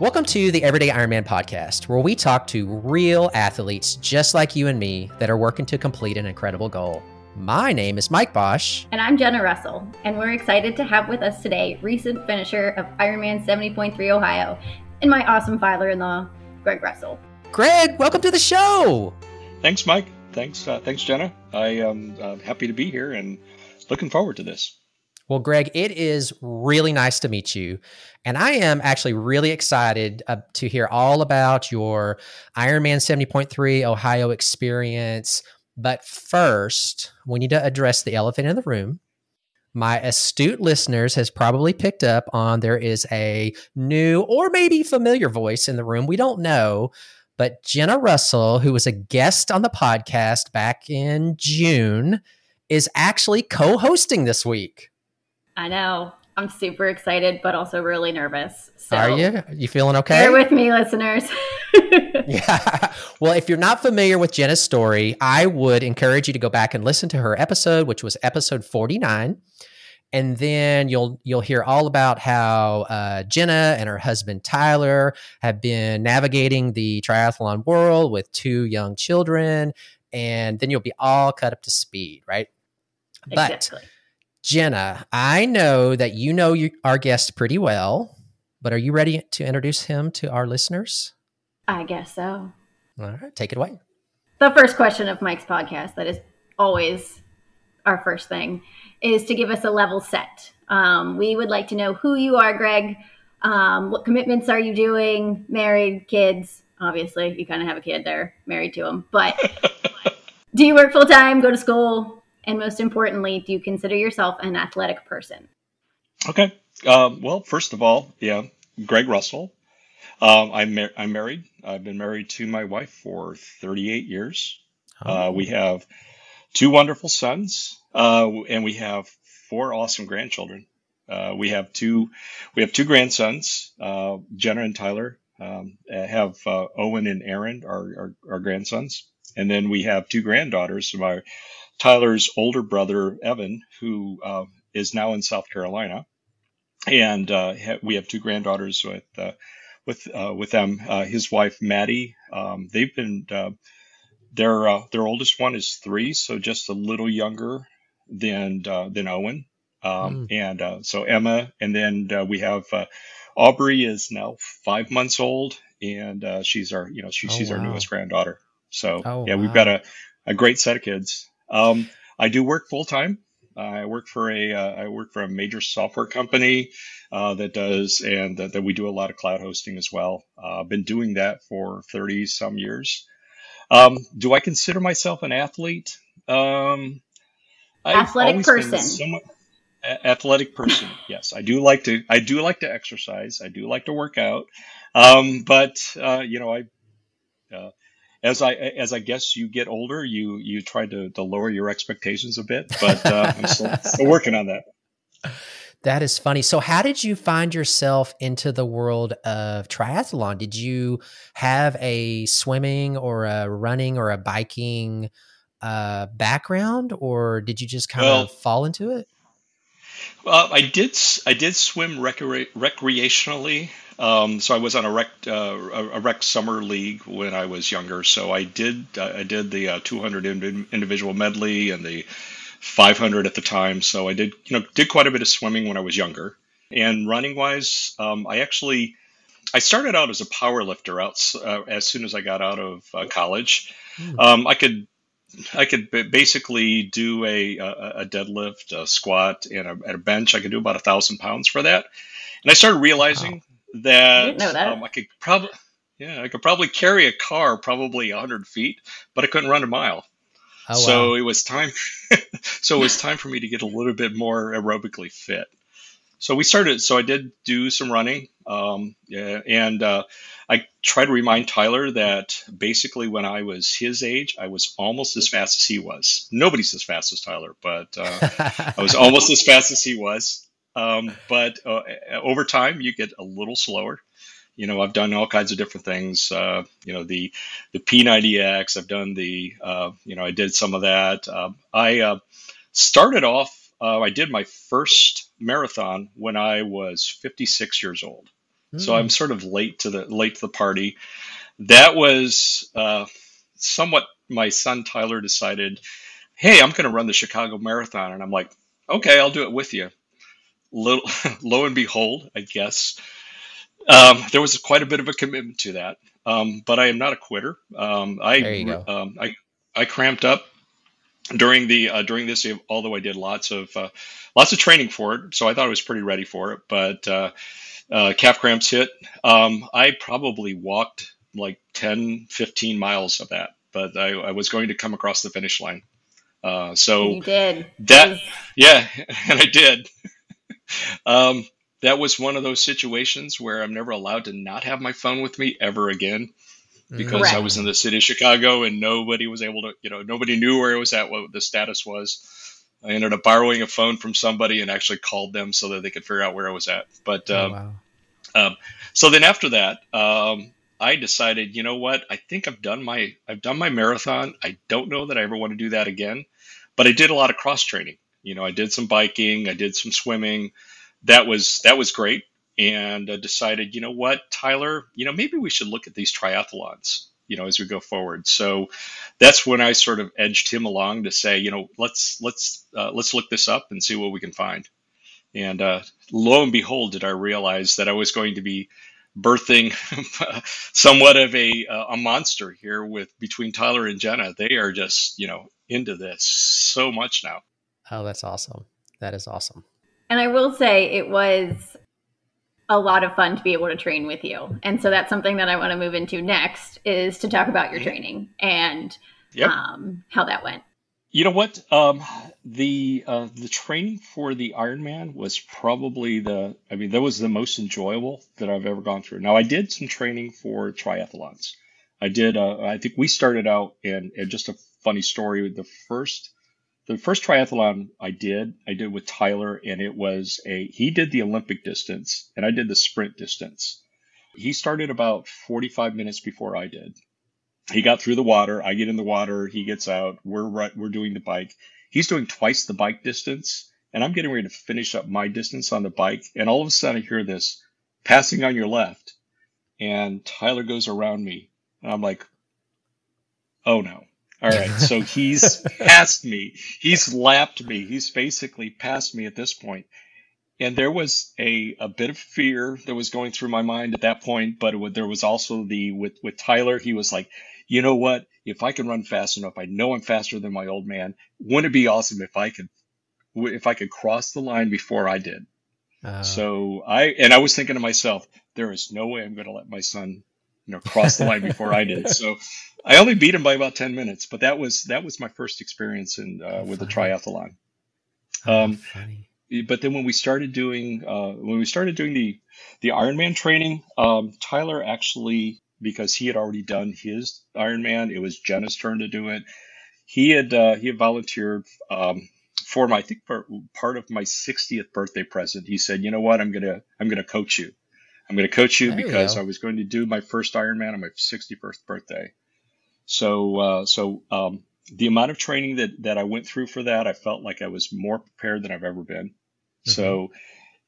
Welcome to the Everyday Ironman podcast, where we talk to real athletes just like you and me that are working to complete an incredible goal. My name is Mike Bosch. And I'm Jenna Russell, and we're excited to have with us today recent finisher of Ironman 70.3 Ohio and my awesome father in law, Greg Russell. Greg, welcome to the show. Thanks, Mike. Thanks, uh, thanks, Jenna. I am uh, happy to be here and looking forward to this. Well, Greg, it is really nice to meet you. And I am actually really excited uh, to hear all about your Ironman 70.3 Ohio experience. But first, we need to address the elephant in the room. My astute listeners has probably picked up on there is a new or maybe familiar voice in the room. We don't know. But Jenna Russell, who was a guest on the podcast back in June, is actually co hosting this week. I know. I'm super excited, but also really nervous. So Are you? You feeling okay? Bear with me, listeners. yeah. Well, if you're not familiar with Jenna's story, I would encourage you to go back and listen to her episode, which was episode 49 and then you'll you'll hear all about how uh, Jenna and her husband Tyler have been navigating the triathlon world with two young children, and then you'll be all cut up to speed, right? Exactly. But Jenna, I know that you know you, our guest pretty well, but are you ready to introduce him to our listeners? I guess so. All right, take it away. The first question of Mike's podcast that is always our first thing is to give us a level set. Um, we would like to know who you are, Greg. Um, what commitments are you doing? Married, kids. Obviously, you kind of have a kid there, married to him. But do you work full time? Go to school? And most importantly, do you consider yourself an athletic person? Okay. Um, well, first of all, yeah, Greg Russell. Um, I'm, mar- I'm married. I've been married to my wife for 38 years. Oh. Uh, we have two wonderful sons, uh, and we have four awesome grandchildren. Uh, we have two we have two grandsons, uh, Jenna and Tyler. Um, have uh, Owen and Aaron, our, our, our grandsons, and then we have two granddaughters. My Tyler's older brother, Evan, who uh, is now in South Carolina. And uh, ha- we have two granddaughters with uh, with uh, with them. Uh, his wife Maddie. Um, they've been uh, their their oldest one is three, so just a little younger than than Owen. Um, mm. And so Emma, and then we have Aubrey is now five months old, and she's our you know she, oh, she's wow. our newest granddaughter. So oh, yeah, wow. we've got a, a great set of kids. Um, I do work full time. Uh, I work for a uh, I work for a major software company uh, that does and that, that, we do a lot of cloud hosting as well. Uh, I've been doing that for thirty some years. Um, do I consider myself an athlete? Um, athletic person. Somewhat, athletic person. yes, I do like to. I do like to exercise. I do like to work out. Um, but uh, you know, I uh, as I as I guess you get older, you you try to, to lower your expectations a bit, but uh, I'm still, still working on that. That is funny. So, how did you find yourself into the world of triathlon? Did you have a swimming or a running or a biking uh, background, or did you just kind well, of fall into it? Well, I did. I did swim recre- recreationally um, so I was on a rec uh, a rec summer league when I was younger. So I did uh, I did the uh, 200 individual medley and the 500 at the time. So I did you know did quite a bit of swimming when I was younger. And running wise, um, I actually I started out as a power lifter out uh, as soon as I got out of uh, college. Mm. Um, I could I could basically do a, a, deadlift, a squat, and a, at a bench. I could do about a thousand pounds for that. And I started realizing wow that, I, that. Um, I could probably yeah I could probably carry a car probably hundred feet, but I couldn't run a mile. Oh, so wow. it was time. so it was time for me to get a little bit more aerobically fit. So we started. So I did do some running, um, yeah, and uh, I tried to remind Tyler that basically when I was his age, I was almost as fast as he was. Nobody's as fast as Tyler, but uh, I was almost as fast as he was. Um, but uh, over time, you get a little slower. You know, I've done all kinds of different things. Uh, you know, the the P90X. I've done the. Uh, you know, I did some of that. Um, I uh, started off. Uh, I did my first marathon when I was 56 years old. Mm. So I'm sort of late to the late to the party. That was uh, somewhat. My son Tyler decided, "Hey, I'm going to run the Chicago Marathon," and I'm like, "Okay, I'll do it with you." Little, lo and behold, I guess um, there was quite a bit of a commitment to that. Um, but I am not a quitter. Um, I, there you go. Um, I I cramped up during the uh, during this, although I did lots of uh, lots of training for it, so I thought I was pretty ready for it. But uh, uh calf cramps hit. Um, I probably walked like 10, 15 miles of that, but I, I was going to come across the finish line. Uh, so you did that, yeah, and I did. Um, that was one of those situations where I'm never allowed to not have my phone with me ever again because Correct. I was in the city of Chicago and nobody was able to, you know, nobody knew where it was at, what the status was. I ended up borrowing a phone from somebody and actually called them so that they could figure out where I was at. But oh, um, wow. um, so then after that, um, I decided, you know what? I think I've done my I've done my marathon. I don't know that I ever want to do that again, but I did a lot of cross training. You know, I did some biking, I did some swimming. That was that was great and uh, decided, you know what, Tyler, you know, maybe we should look at these triathlons, you know, as we go forward. So that's when I sort of edged him along to say, you know, let's let's uh, let's look this up and see what we can find. And uh, lo and behold, did I realize that I was going to be birthing somewhat of a uh, a monster here with between Tyler and Jenna. They are just you know into this so much now. Oh, that's awesome. That is awesome. And I will say it was a lot of fun to be able to train with you. And so that's something that I want to move into next is to talk about your training and yep. um, how that went. You know what? Um, the uh, the training for the Ironman was probably the I mean that was the most enjoyable that I've ever gone through. Now I did some training for triathlons. I did. Uh, I think we started out and, and just a funny story. The first the first triathlon I did, I did with Tyler, and it was a he did the Olympic distance, and I did the sprint distance. He started about 45 minutes before I did. He got through the water. I get in the water. He gets out. We're right, we're doing the bike. He's doing twice the bike distance, and I'm getting ready to finish up my distance on the bike. And all of a sudden, I hear this passing on your left, and Tyler goes around me, and I'm like, oh no. All right, so he's passed me. He's lapped me. He's basically passed me at this point. And there was a, a bit of fear that was going through my mind at that point, but it, there was also the with with Tyler. He was like, you know what? If I can run fast enough, I know I'm faster than my old man. Wouldn't it be awesome if I could if I could cross the line before I did? Uh, so I and I was thinking to myself, there is no way I'm going to let my son you know cross the line before I did. So I only beat him by about ten minutes, but that was that was my first experience in uh, with the triathlon. Um, but then when we started doing uh, when we started doing the the Ironman training, um, Tyler actually because he had already done his Ironman, it was Jenna's turn to do it. He had uh, he had volunteered um, for my I think for part of my 60th birthday present. He said, "You know what? I'm gonna I'm gonna coach you." I'm going to coach you there because you I was going to do my first Ironman on my 61st birthday. So, uh, so um, the amount of training that that I went through for that, I felt like I was more prepared than I've ever been. Mm-hmm. So,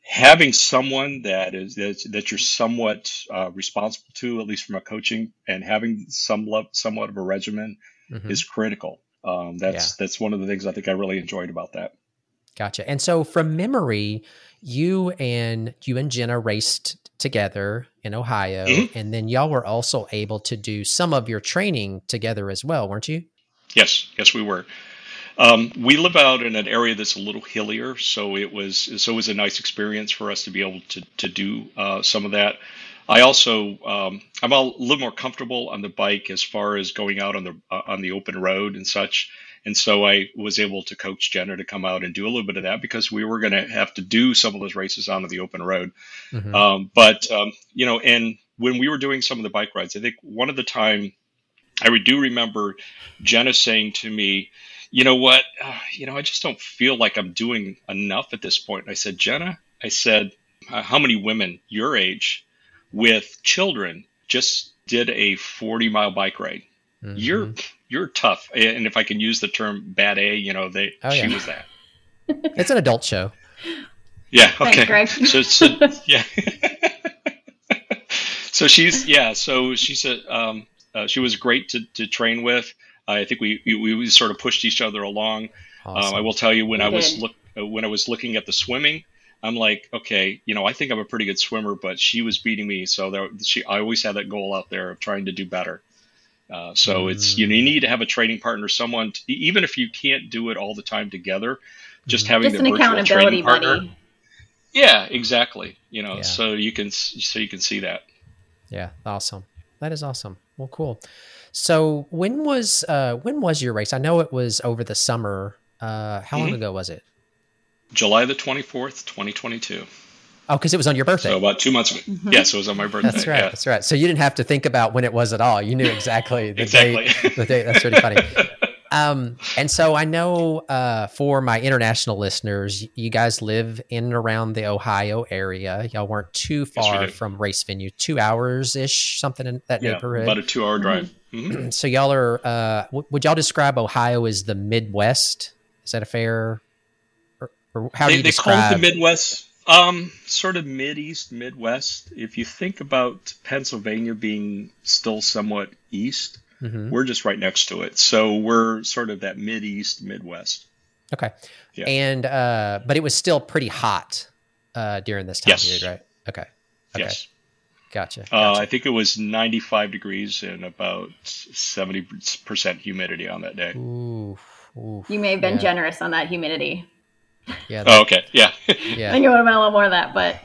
having someone that is that, that you're somewhat uh, responsible to, at least from a coaching, and having some love, somewhat of a regimen mm-hmm. is critical. Um, that's yeah. that's one of the things I think I really enjoyed about that. Gotcha. And so, from memory, you and you and Jenna raced together in Ohio, mm-hmm. and then y'all were also able to do some of your training together as well, weren't you? Yes, yes, we were. Um, we live out in an area that's a little hillier, so it was so it was a nice experience for us to be able to to do uh, some of that. I also um, I'm a little more comfortable on the bike as far as going out on the uh, on the open road and such. And so I was able to coach Jenna to come out and do a little bit of that because we were going to have to do some of those races on the open road. Mm-hmm. Um, but, um, you know, and when we were doing some of the bike rides, I think one of the time I do remember Jenna saying to me, you know what, uh, you know, I just don't feel like I'm doing enough at this point. And I said, Jenna, I said, uh, how many women your age with children just did a 40 mile bike ride? Mm-hmm. You're you're tough. And if I can use the term bad A, you know, they oh, she yeah. was that. it's an adult show. Yeah. Okay. Thanks, so, so yeah. So she's yeah. So she's a um, uh, she was great to, to train with. I think we, we, we sort of pushed each other along. Awesome. Um, I will tell you when You I was look uh, when I was looking at the swimming, I'm like, okay, you know, I think I'm a pretty good swimmer, but she was beating me, so there, she I always had that goal out there of trying to do better. Uh, so it's you, know, you need to have a training partner, someone t- even if you can't do it all the time together, just having Just the an virtual accountability partner. buddy. Yeah, exactly. You know, Yeah. so you can so you can see that. Yeah, awesome. That is awesome. Well, cool. So when was uh when was your race? I know it was over the summer. Uh how long Mhm. ago was it? July the 24th, 2022. Oh, because it was on your birthday. So about two months ago. Mhm. Yes, it was on my birthday. that's right. Yeah. That's right. So you didn't have to think about when it was at all. You knew exactly the Exactly. date. The date. That's really funny. Um, and so I know uh, for my international listeners, you guys live in and around the Ohio area. Y'all weren't too Yes, we far from race venue, two hours ish, something in that Yeah, neighborhood. about a two-hour drive. Mhm. so y'all are. Uh, w- would y'all describe Ohio as the Midwest? Is that a fair? Or, or how do They, you they call describe? it the Midwest. Um, sort of mid-east, Midwest. If you think about Pennsylvania being still somewhat east, Mhm. we're just right next to it. So we're sort of that mid-east, Midwest. Okay. Yeah. And uh, but it was still pretty hot uh, during this time Yes. period, right? Okay. Okay. Yes. Gotcha. Uh. I think it was 95 degrees and about 70% humidity on that day. Ooh, ooh, You may have been yeah, generous on that humidity. Yeah, Oh, okay. Yeah. yeah. I yeah, think it would have been a little more of that, but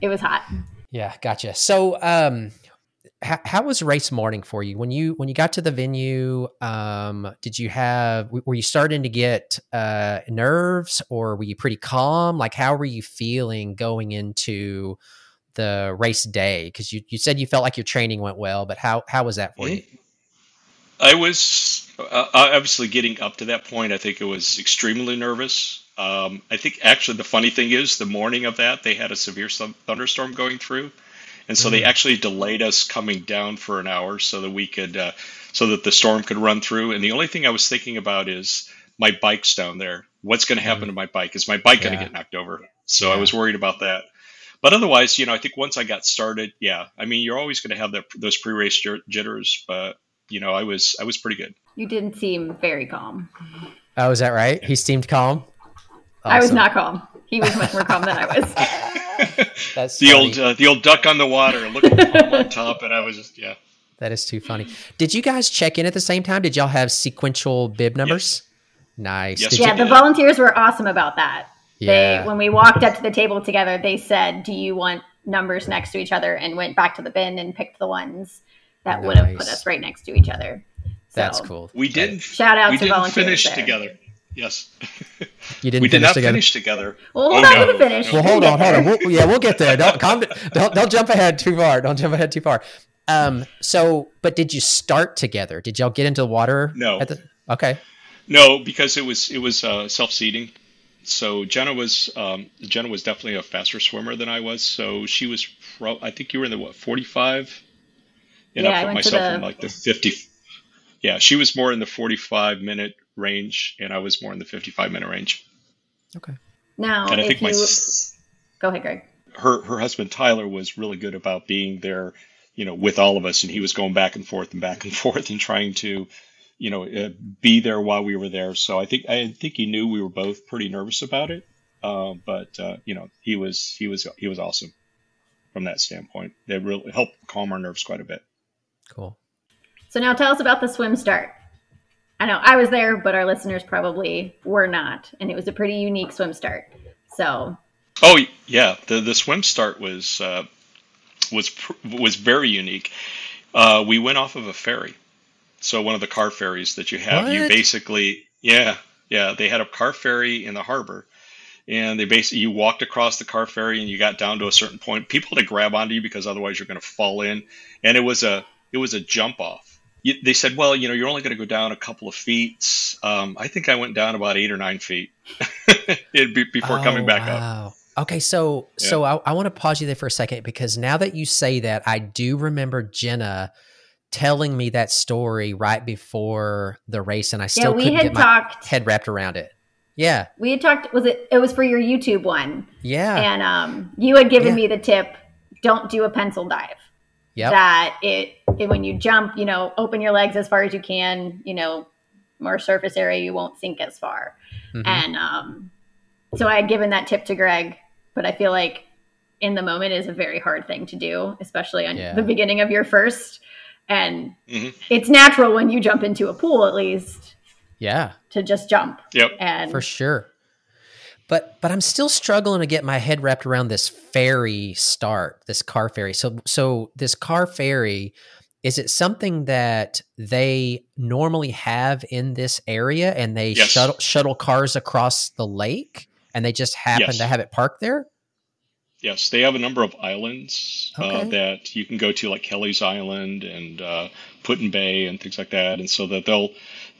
it was hot. yeah. Gotcha. So, um, how, how was race morning for you when you when you got to the venue? Um, did you have were you starting to get uh, nerves, or were you pretty calm? Like, how were you feeling going into the race day? Because you, you said you felt like your training went well, but how how was that for you? I was uh, obviously getting up to that point. I think it was extremely nervous. Um, I think actually the funny thing is the morning of that they had a severe thun- thunderstorm going through, and so they Mm. actually delayed us coming down for an hour so that we could uh, so that the storm could run through. And the only thing I was thinking about is my bike's down there. What's going to happen to my bike? Is my bike going Mm. Yeah. to get knocked over? So I was worried about that. But otherwise, you know, I think once I got started, yeah, I mean, you're always going to have that, those pre-race jit- jitters, but you know, I was I was pretty good. You didn't seem very calm. Oh, is that right? He seemed calm. I was not calm. He was much more calm than I was. That's the funny. old uh, the old duck on the water, looking calm on top, and I was just yeah. That is too funny. Did you guys check in at the same time? Did y'all have sequential bib numbers? Nice. Yes, yeah, the did. volunteers were awesome about that. yeah. They when we walked up to the table together, they said, "Do you want numbers next to each other?" and went back to the bin and picked the ones that would have put us right next to each other. So, That's cool. We didn't Shout out we to didn't volunteers finish there. together. Yes, You didn't we did finish not together. finish together. Well, hold Oh, on no. to the finish. Well, hold on, hold on. We'll, yeah, we'll get there. Don't calm, don't don't jump ahead too far. Don't jump ahead too far. Um. So, but did you start together? Did y'all get into the water? No. At the, okay. No, because it was it was uh, self seeding. So Jenna was um, Jenna was definitely a faster swimmer than I was. So she was. Pro- I think you were in the what forty five. And Yeah, I I put went to myself in the- like the fifty. Yeah, she was more in the forty five minute range, and I was more in the fifty five minute range. Okay. Now, And I if think my s- go ahead, Greg. her her husband Tyler was really good about being there, you know, with all of us, and he was going back and forth and back and forth and trying to, you know, uh, be there while we were there. So I think I think he knew we were both pretty nervous about it, uh, but uh, you know, he was he was he was awesome from that standpoint. It really helped calm our nerves quite a bit. Cool. So now tell us about the swim start. I know I was there, but our listeners probably were not, and it was a pretty unique swim start. So Oh yeah, the the swim start was uh, was was very unique. Uh, we went off of a ferry, so one of the car ferries that you have. You basically, yeah, yeah, they had a car ferry in the harbor, and they basically you walked across the car ferry and you got down to a certain point. People had to grab onto you because otherwise you're going to fall in, and it was a it was a jump off. You, they said, well, you know, you're only going to go down a couple of feet. Um, I think I went down about eight or nine feet It'd be, before coming Oh, back up. Okay, so so I, I want to pause you there for a second because now that you say that, I do remember Jenna telling me that story right before the race, and I yeah, still we couldn't had get my talked. head wrapped around it. Yeah, We had talked. Was it? It was for your YouTube one, yeah, and um, you had given Yeah. me the tip: don't do a pencil dive. Yep. that it, it when you jump, you know, open your legs as far as you can, you know, more surface area, you won't sink as far. Mhm. And um, so I had given that tip to Greg, but I feel like in the moment is a very hard thing to do, especially on Yeah. the beginning of your first. And Mhm. it's natural when you jump into a pool, at least, yeah. to just jump. Yep. And for sure. But but I'm still struggling to get my head wrapped around this ferry start, this car ferry. So so this car ferry, is it something that they normally have in this area and they Yes. shuttle shuttle cars across the lake and they just happen Yes. to have it parked there? Yes, they have a number of islands uh, that you can go to, like Kelleys Island and uh, Put-in-Bay and things like that, and so that they'll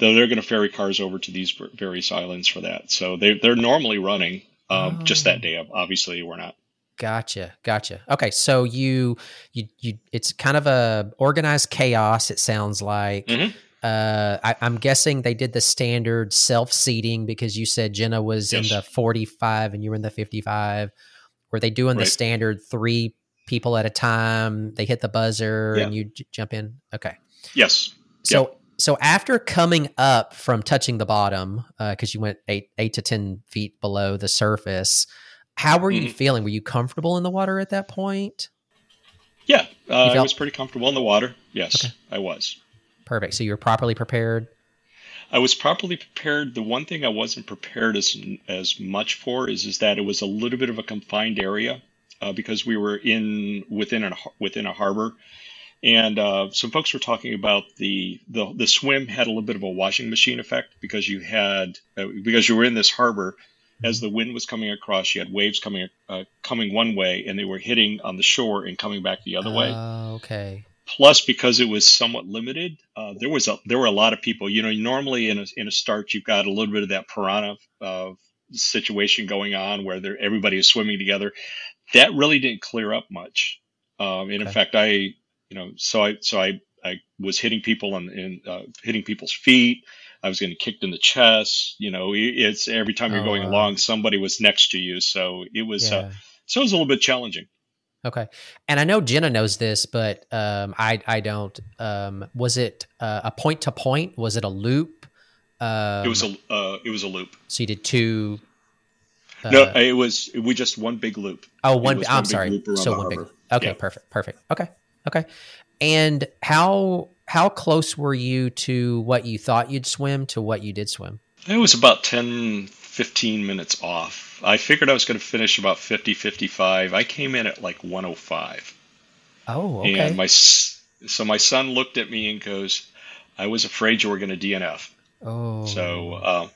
they're, they're going to ferry cars over to these various islands for that. So they they're normally running. Um, Just Oh. that day, obviously, we're not. Gotcha, gotcha. Okay, so you you you it's kind of a organized chaos. It sounds like. Mhm. Uh, I, I'm guessing they did the standard self seeding because you said Jenna was in the 45 and you were in the 55. Were they doing the standard three people at a time? They hit the buzzer Yeah. and you j- jump in. Okay, Yes. so so after coming up from touching the bottom, because you went eight eight to ten feet below the surface, how were you Mhm. feeling? Were you comfortable in the water at that point? Yeah, uh, I was pretty comfortable in the water. Yes, Okay. I was. Perfect. So you were properly prepared. I was properly prepared. The one thing I wasn't prepared as as much for is is that it was a little bit of a confined area uh, because we were in within a within a harbor, and uh, some folks were talking about the, the the swim had a little bit of a washing machine effect because you had uh, because you were in this harbor. As the wind was coming across, you had waves coming uh, coming one way, and they were hitting on the shore and coming back the other way Oh, okay. plus because it was somewhat limited uh, there was a there were a lot of people you know normally in a, in a start you've got a little bit of that piranha uh, situation going on where everybody is swimming together that really didn't clear up much um, and in fact i you know so i so i i was hitting people and and uh, hitting people's feet i was getting kicked in the chest you know it's every time you're Oh, going wow. along somebody was next to you so it was uh, so it was a little bit challenging Okay. And I know Jenna knows this, but um, I I don't. Um, was it uh, a point to point? Was it a loop? Um, it was a uh, it was a loop so you did two. Uh, no it was we just one big loop oh, one. I'm one sorry. So one big. Okay, Yeah. perfect, perfect. Okay, okay. And how how close were you to what you thought you'd swim to what you did swim? It was about 10, 15 minutes off. I figured I was going to finish about 50, 55. I came in at like 105. Oh, okay. And my so my son looked at me and goes, I was afraid you were going to DNF. oh, So, uh,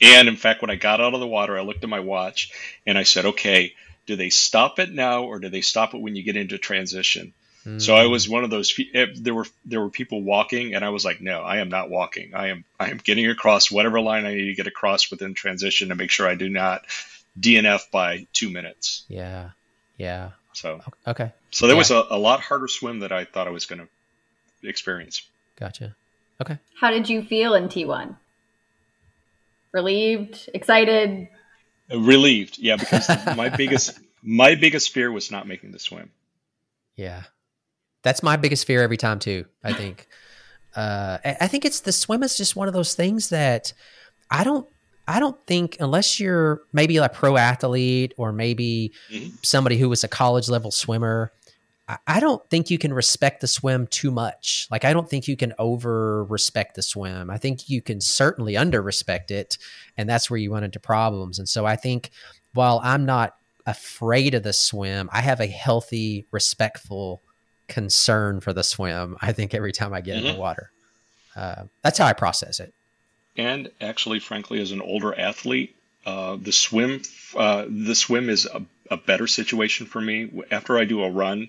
and in fact, when I got out of the water, I looked at my watch and I said, okay, do they stop it now or do they stop it when you get into transition? So I Mm. was one of those. eh, There were there were people walking, and I was like, "No, I am not walking. I am I am getting across whatever line I need to get across within transition to make sure I do not DNF by two minutes." Yeah, yeah. So Okay, so there Yeah. was a, a lot harder swim that I thought I was going to experience. gotcha. Okay. How did you feel in T1? Relieved, excited? Uh, Relieved, yeah, because my biggest my biggest fear was not making the swim. Yeah. That's my biggest fear every time too, I think. uh I think it's the swim is just one of those things that I don't I don't think unless you're maybe a pro athlete or maybe Mhm. somebody who was a college level swimmer, I, I don't think you can respect the swim too much. Like I don't think you can over respect the swim. I think you can certainly under respect it, and that's where you run into problems. And so I think while I'm not afraid of the swim, I have a healthy, respectful concern for the swim. I think every time I get in Mhm. the water, uh, that's how I process it. And actually, frankly, as an older athlete, uh, the swim uh, the swim is a, a better situation for me. After I do a run,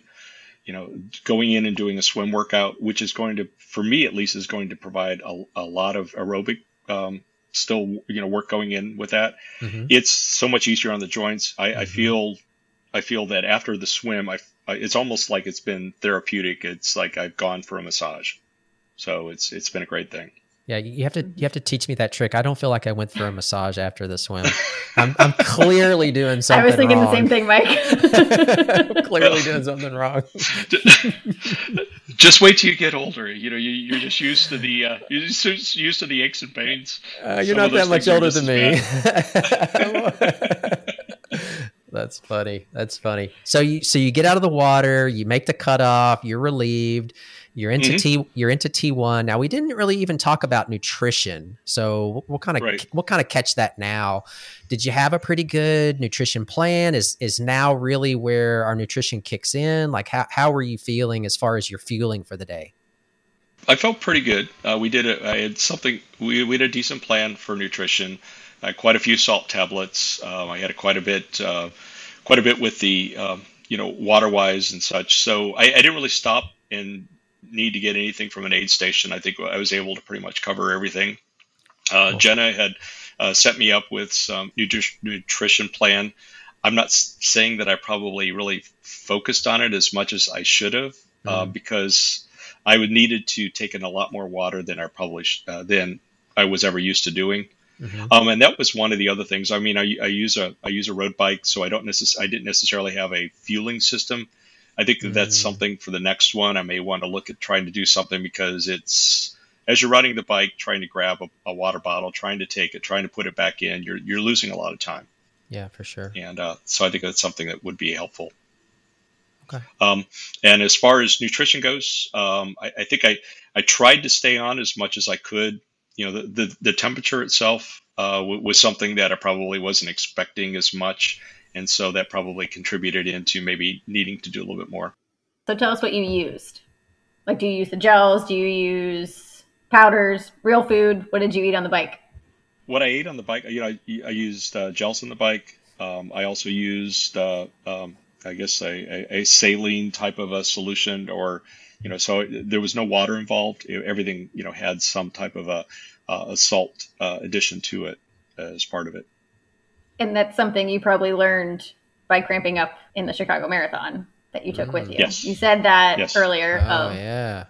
you know, going in and doing a swim workout, which is going to, for me at least, is going to provide a, a lot of aerobic, um, still, you know, work going in with that. Mhm. It's so much easier on the joints. I, I Mhm. feel, I feel that after the swim, I, I, it's almost like it's been therapeutic. It's like I've gone for a massage. So it's it's been a great thing. Yeah, you have to you have to teach me that trick. I don't feel like I went for a massage after the swim. I'm, I'm clearly doing something. I was thinking wrong. the same thing, Mike. clearly doing something wrong. just wait till you get older. You know, you, you're just used to the uh, you're just used to the aches and pains. Uh, you're Some not that much older than me. That's funny. That's funny. So you so you get out of the water, you make the cutoff, you're relieved. You're into Mhm. T. You're into T one. Now we didn't really even talk about nutrition, so we'll, we'll kind of Right. we'll kind of catch that now. Did you have a pretty good nutrition plan? Is is now really where our nutrition kicks in? Like how how were you feeling as far as your fueling for the day? I felt pretty good. Uh, we did it. I had something. We, we had a decent plan for nutrition. I had quite a few salt tablets. Um, I had quite a bit, uh, quite a bit with the, um, you know, water wise and such. So I, I didn't really stop and need to get anything from an aid station. I think I was able to pretty much cover everything. Uh, Cool. Jenna had uh, set me up with some nutri- nutrition plan. I'm not saying that I probably really focused on it as much as I should have uh, Mhm. because I would needed to take in a lot more water than I probably sh- uh, than I was ever used to doing. Mhm. Um, and that was one of the other things. I mean, I, I use a I use a road bike, so I don't necess- I didn't necessarily have a fueling system. I think that that's Mm. something for the next one. I may want to look at trying to do something because it's as you're riding the bike, trying to grab a, a water bottle, trying to take it, trying to put it back in, you're you're losing a lot of time. Yeah, for sure. And uh, so I think that's something that would be helpful. Okay. Um, and as far as nutrition goes, um, I, I think I, I tried to stay on as much as I could. You know, the, the, the temperature itself uh, w- was something that I probably wasn't expecting as much. And so that probably contributed into maybe needing to do a little bit more. so tell us what you used. Like, do you use the gels? Do you use powders? Real food? What did you eat on the bike? What I ate on the bike, you know, I, I used uh, gels on the bike. Um, I also used, uh, um, I guess, a, a, a saline type of a solution, or you know, so there was no water involved. It- everything, you know, had some type of a, uh, a salt uh, addition to it as part of it. And that's something you probably learned by cramping up in the Chicago Marathon that you took with you. Yes. You said that Yes. earlier. Oh of, yeah,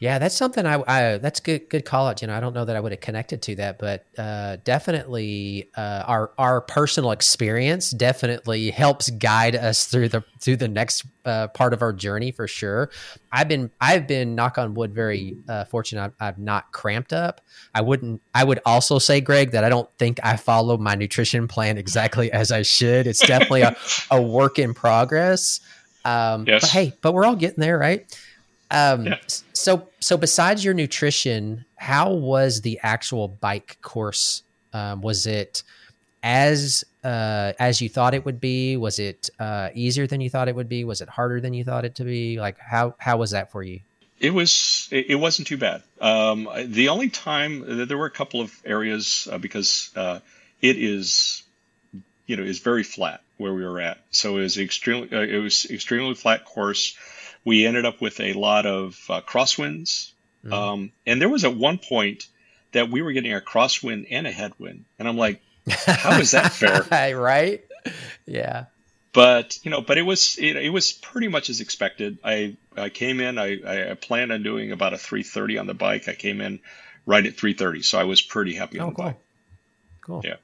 yeah. That's something I, I that's good good call out. You know, I don't know that I would have connected to that, but uh, definitely uh, our our personal experience definitely helps guide us through the through the next uh, part of our journey for sure. I've been I've been knock on wood very uh, fortunate. I've, I've not cramped up. I wouldn't. I would also say, Greg, that I don't think I follow my nutrition plan exactly as I should. It's definitely a, a work in progress. Um, Yes. But hey, but we're all getting there, right? Um, Yeah. So, so besides your nutrition, how was the actual bike course? Um, was it as uh, as you thought it would be? Was it uh, easier than you thought it would be? Was it harder than you thought it to be? Like how how was that for you? It was. It, wasn't too bad. Um, the only time there were a couple of areas uh, because uh, it is, you know, is very flat where we were at. So it was extremely. Uh, it was extremely flat course. We ended up with a lot of uh, crosswinds, Mhm. um, and there was at one point that we were getting a crosswind and a headwind, and I'm like, how is that fair? right? Yeah. but you know, but it was it, it was pretty much as expected. I I came in. I I planned on doing about a 3:30 on the bike. I came in right at 3:30, so I was pretty happy Oh, cool. bike. Cool. Yeah.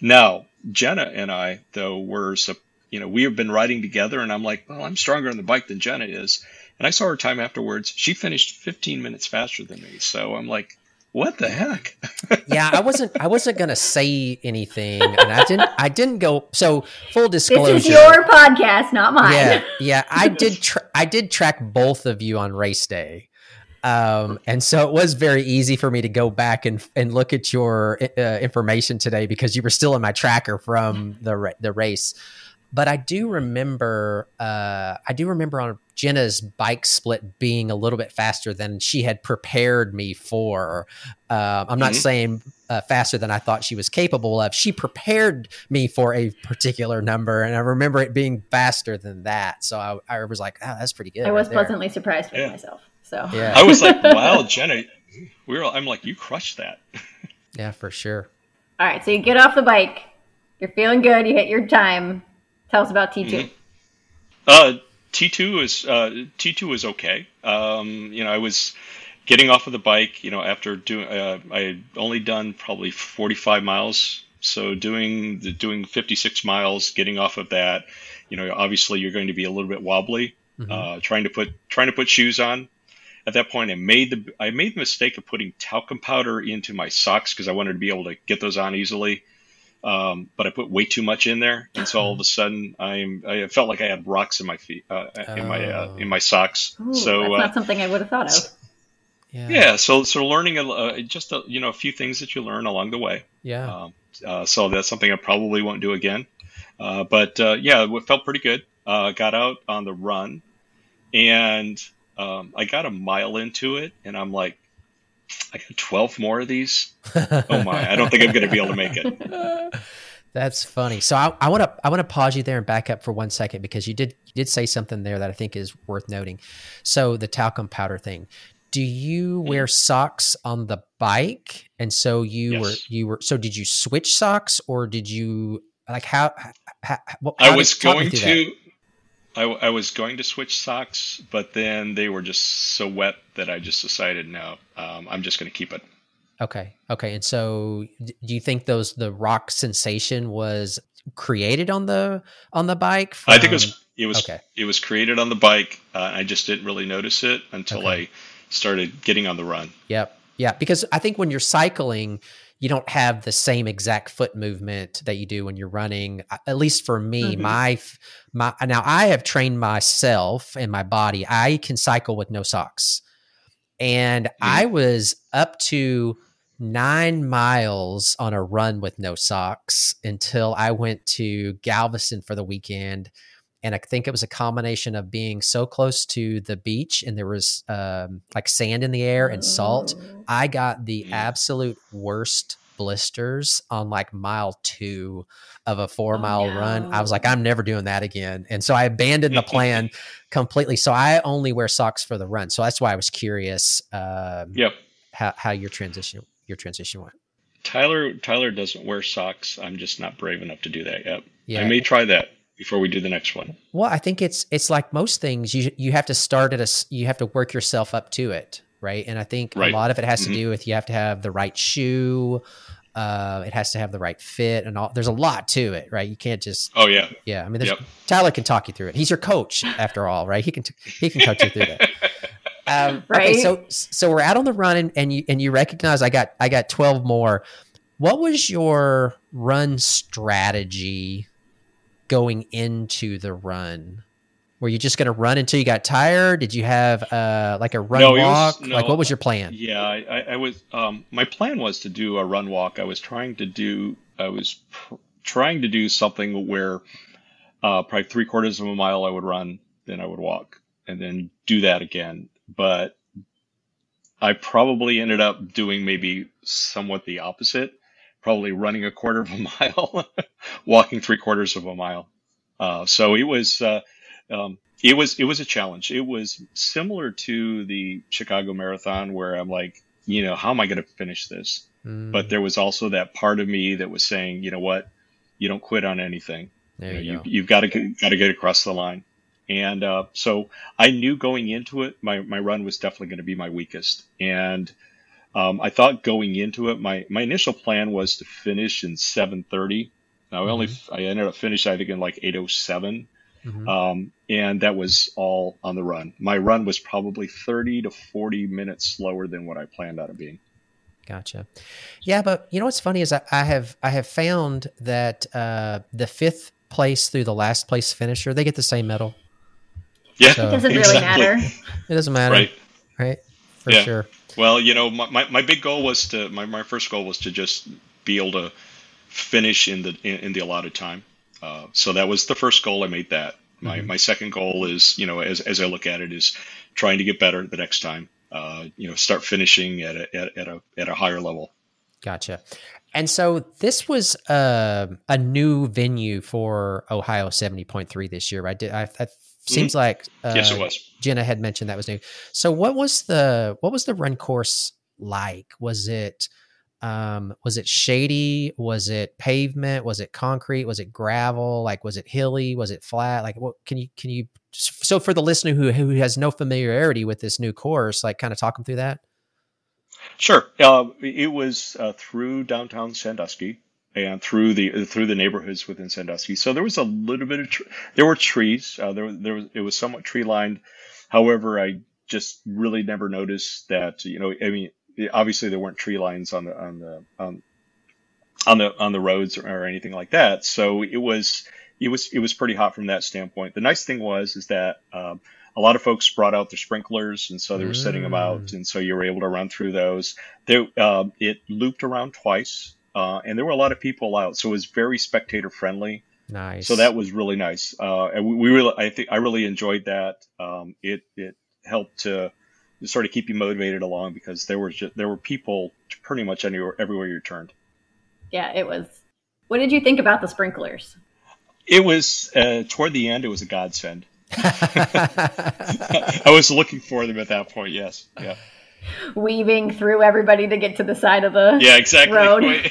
Now Jenna and I though were sup- you know we have been riding together, and I'm like, well, I'm stronger on the bike than Jenna is, and I saw her time afterwards. She finished 15 minutes faster than me, so I'm like, what the heck? yeah, I wasn't I wasn't gonna say anything, and I didn't I didn't go. So full disclosure. This disclosure, is your podcast, not mine. yeah, yeah. I did tra- I did track both of you on race day, um, and so it was very easy for me to go back and and look at your uh, information today because you were still in my tracker from the ra- the race. But I do remember, uh, I do remember on Jenna's bike split being a little bit faster than she had prepared me for. Uh, I'm not Mhm. saying uh, faster than I thought she was capable of. She prepared me for a particular number, and I remember it being faster than that. So I, I was like, "Oh, that's pretty good." I was right pleasantly surprised with Yeah. myself. So Yeah, I was like, wow, Jenna, we were. I'm like, you crushed that. yeah, for sure. all right, so you get off the bike, you're feeling good, you hit your time. Tell us about T2. Mhm. Uh, T2 is uh, T2 is okay. Um, you know, I was getting off of the bike, you know, after doing, uh, I had only done probably 45 miles. So doing the doing 56 miles, getting off of that, you know, obviously you're going to be a little bit wobbly. Mhm. Uh, trying to put trying to put shoes on. At that point, I made the I made the mistake of putting talcum powder into my socks because I wanted to be able to get those on easily. Um, but I put way too much in there, and so all of a sudden, I'm I felt like I had rocks in my feet, uh, in my uh, Oh. in my socks. Ooh, so that's uh, not something I would have thought of. yeah. yeah, so so learning a, uh, just a, you know a few things that you learn along the way. Yeah. Um, uh, so that's something I probably won't do again. Uh, but uh, yeah, it felt pretty good. Uh, got out on the run, and um, I got a mile into it, and I'm like, I got 12 more of these. Oh my! I don't think I'm going to be able to make it. That's funny. So I want to I want to pause you there and back up for one second because you did you did say something there that I think is worth noting. So the talcum powder thing. Do you Mm-hmm. wear socks on the bike? And so you were you were so did you switch socks or did you like how? how, how I was going to that. I, I was going to switch socks, but then they were just so wet that I just decided no, um, I'm just going to keep it. Okay. Okay. And so do you think those the rock sensation was created on the on the bike? I think it was it was okay. it was created on the bike. Uh, I just didn't really notice it until Okay. I started getting on the run. Yep. Yeah, because I think when you're cycling, you don't have the same exact foot movement that you do when you're running. At least for me, Mhm. my my now I have trained myself and my body. I can cycle with no socks. And I was up to 9 miles on a run with no socks until I went to Galveston for the weekend and I think it was a combination of being so close to the beach and there was um, like sand in the air and salt. Oh. I got the absolute worst blisters on like mile two of a four mile run. I was like, I'm never doing that again. And so I abandoned the plan completely. So I only wear socks for the run. So that's why I was curious um, Yep. how, how your transition your transition went. Tyler Tyler doesn't wear socks. I'm just not brave enough to do that yet. Yeah. I may try that before we do the next one. Well, I think it's it's like most things. You you have to start at a you have to work yourself up to it, right? And I think Right. a lot of it has Mhm. to do with you have to have the right shoe. Uh, it has to have the right fit and all. There's a lot to it, right? You can't just Oh yeah. yeah. I mean, there's, Yep. Tyler can talk you through it. He's your coach after all, right? He can t- he can coach you through that. Um, Okay, Right. so so we're out on the run, and, and you and you recognize I got I got twelve more. What was your run strategy going into the run? Were you just going to run until you got tired? Did you have uh, like a run No, it was- walk? like what was your plan? Yeah, I, I, I was. Um, my plan was to do a run walk. I was trying to do. I was pr- trying to do something where, uh, probably three quarters of a mile I would run, then I would walk, and then do that again. But I probably ended up doing maybe somewhat the opposite. Probably running a quarter of a mile, walking three quarters of a mile. Uh, so it was. Uh, um, it was it was a challenge. It was similar to the Chicago Marathon, where I'm like, you know, how am I going to finish this? Mm, But there was also that part of me that was saying, you know what, you don't quit on anything. there you know, you you've got to got to get across the line. And uh, so I knew going into it, my, my run was definitely going to be my weakest. And um, I thought going into it, my, my initial plan was to finish in 7:30. Now I only I ended up finishing I think in like 8:07. Mhm. Um, and that was all on the run. My run was probably 30 to 40 minutes slower than what I planned on it being. Gotcha. Yeah, but you know what's funny is I, I have I have found that uh, the fifth place through the last place finisher they get the same medal. Yeah, So- It doesn't really exactly. matter. It doesn't matter, Right. right? For Yeah. sure. Well, you know, my, my, my big goal was to my, my first goal was to just be able to finish in the in, in the allotted time. Uh, so that was the first goal. I made that. My Mhm. my second goal is, you know, as as I look at it, is trying to get better the next time. Uh, you know, start finishing at a at, at a at a higher level. Gotcha. And so this was uh, a new venue for Ohio 70.3 this year, right? Did, I, I, seems like uh, yes, it was. Jenna had mentioned that was new. So what was the what was the run course like? Was it um, was it shady? Was it pavement? Was it concrete? Was it gravel? Like was it hilly? Was it flat? Like what can you can you so for the listener who who has no familiarity with this new course, like kind of talk them through that? Sure. Uh, it was uh, through downtown Sandusky and through the through the neighborhoods within Sandusky. So there was a little bit of tr- there were trees. Uh, there there was it was somewhat tree lined. However, I just really never noticed that. You know, I mean, obviously there weren't tree lines on the on the on, on the on the roads or, or anything like that. So it was it was it was pretty hot from that standpoint. The nice thing was is that um, a lot of folks brought out their sprinklers, and so they were mm. setting them out, and so you were able to run through those. There, uh, it looped around twice, uh, and there were a lot of people out, so it was very spectator friendly. Nice. So that was really nice, uh, and we, we, really, I think, I really enjoyed that. Um, it it helped to sort of keep you motivated along because there were just, there were people pretty much anywhere everywhere you turned. Yeah, it was. What did you think about the sprinklers? It was uh, toward the end. It was a godsend. I was looking for them at that point. Yes. Yeah. Weaving through everybody to get to the side of the yeah exactly. road.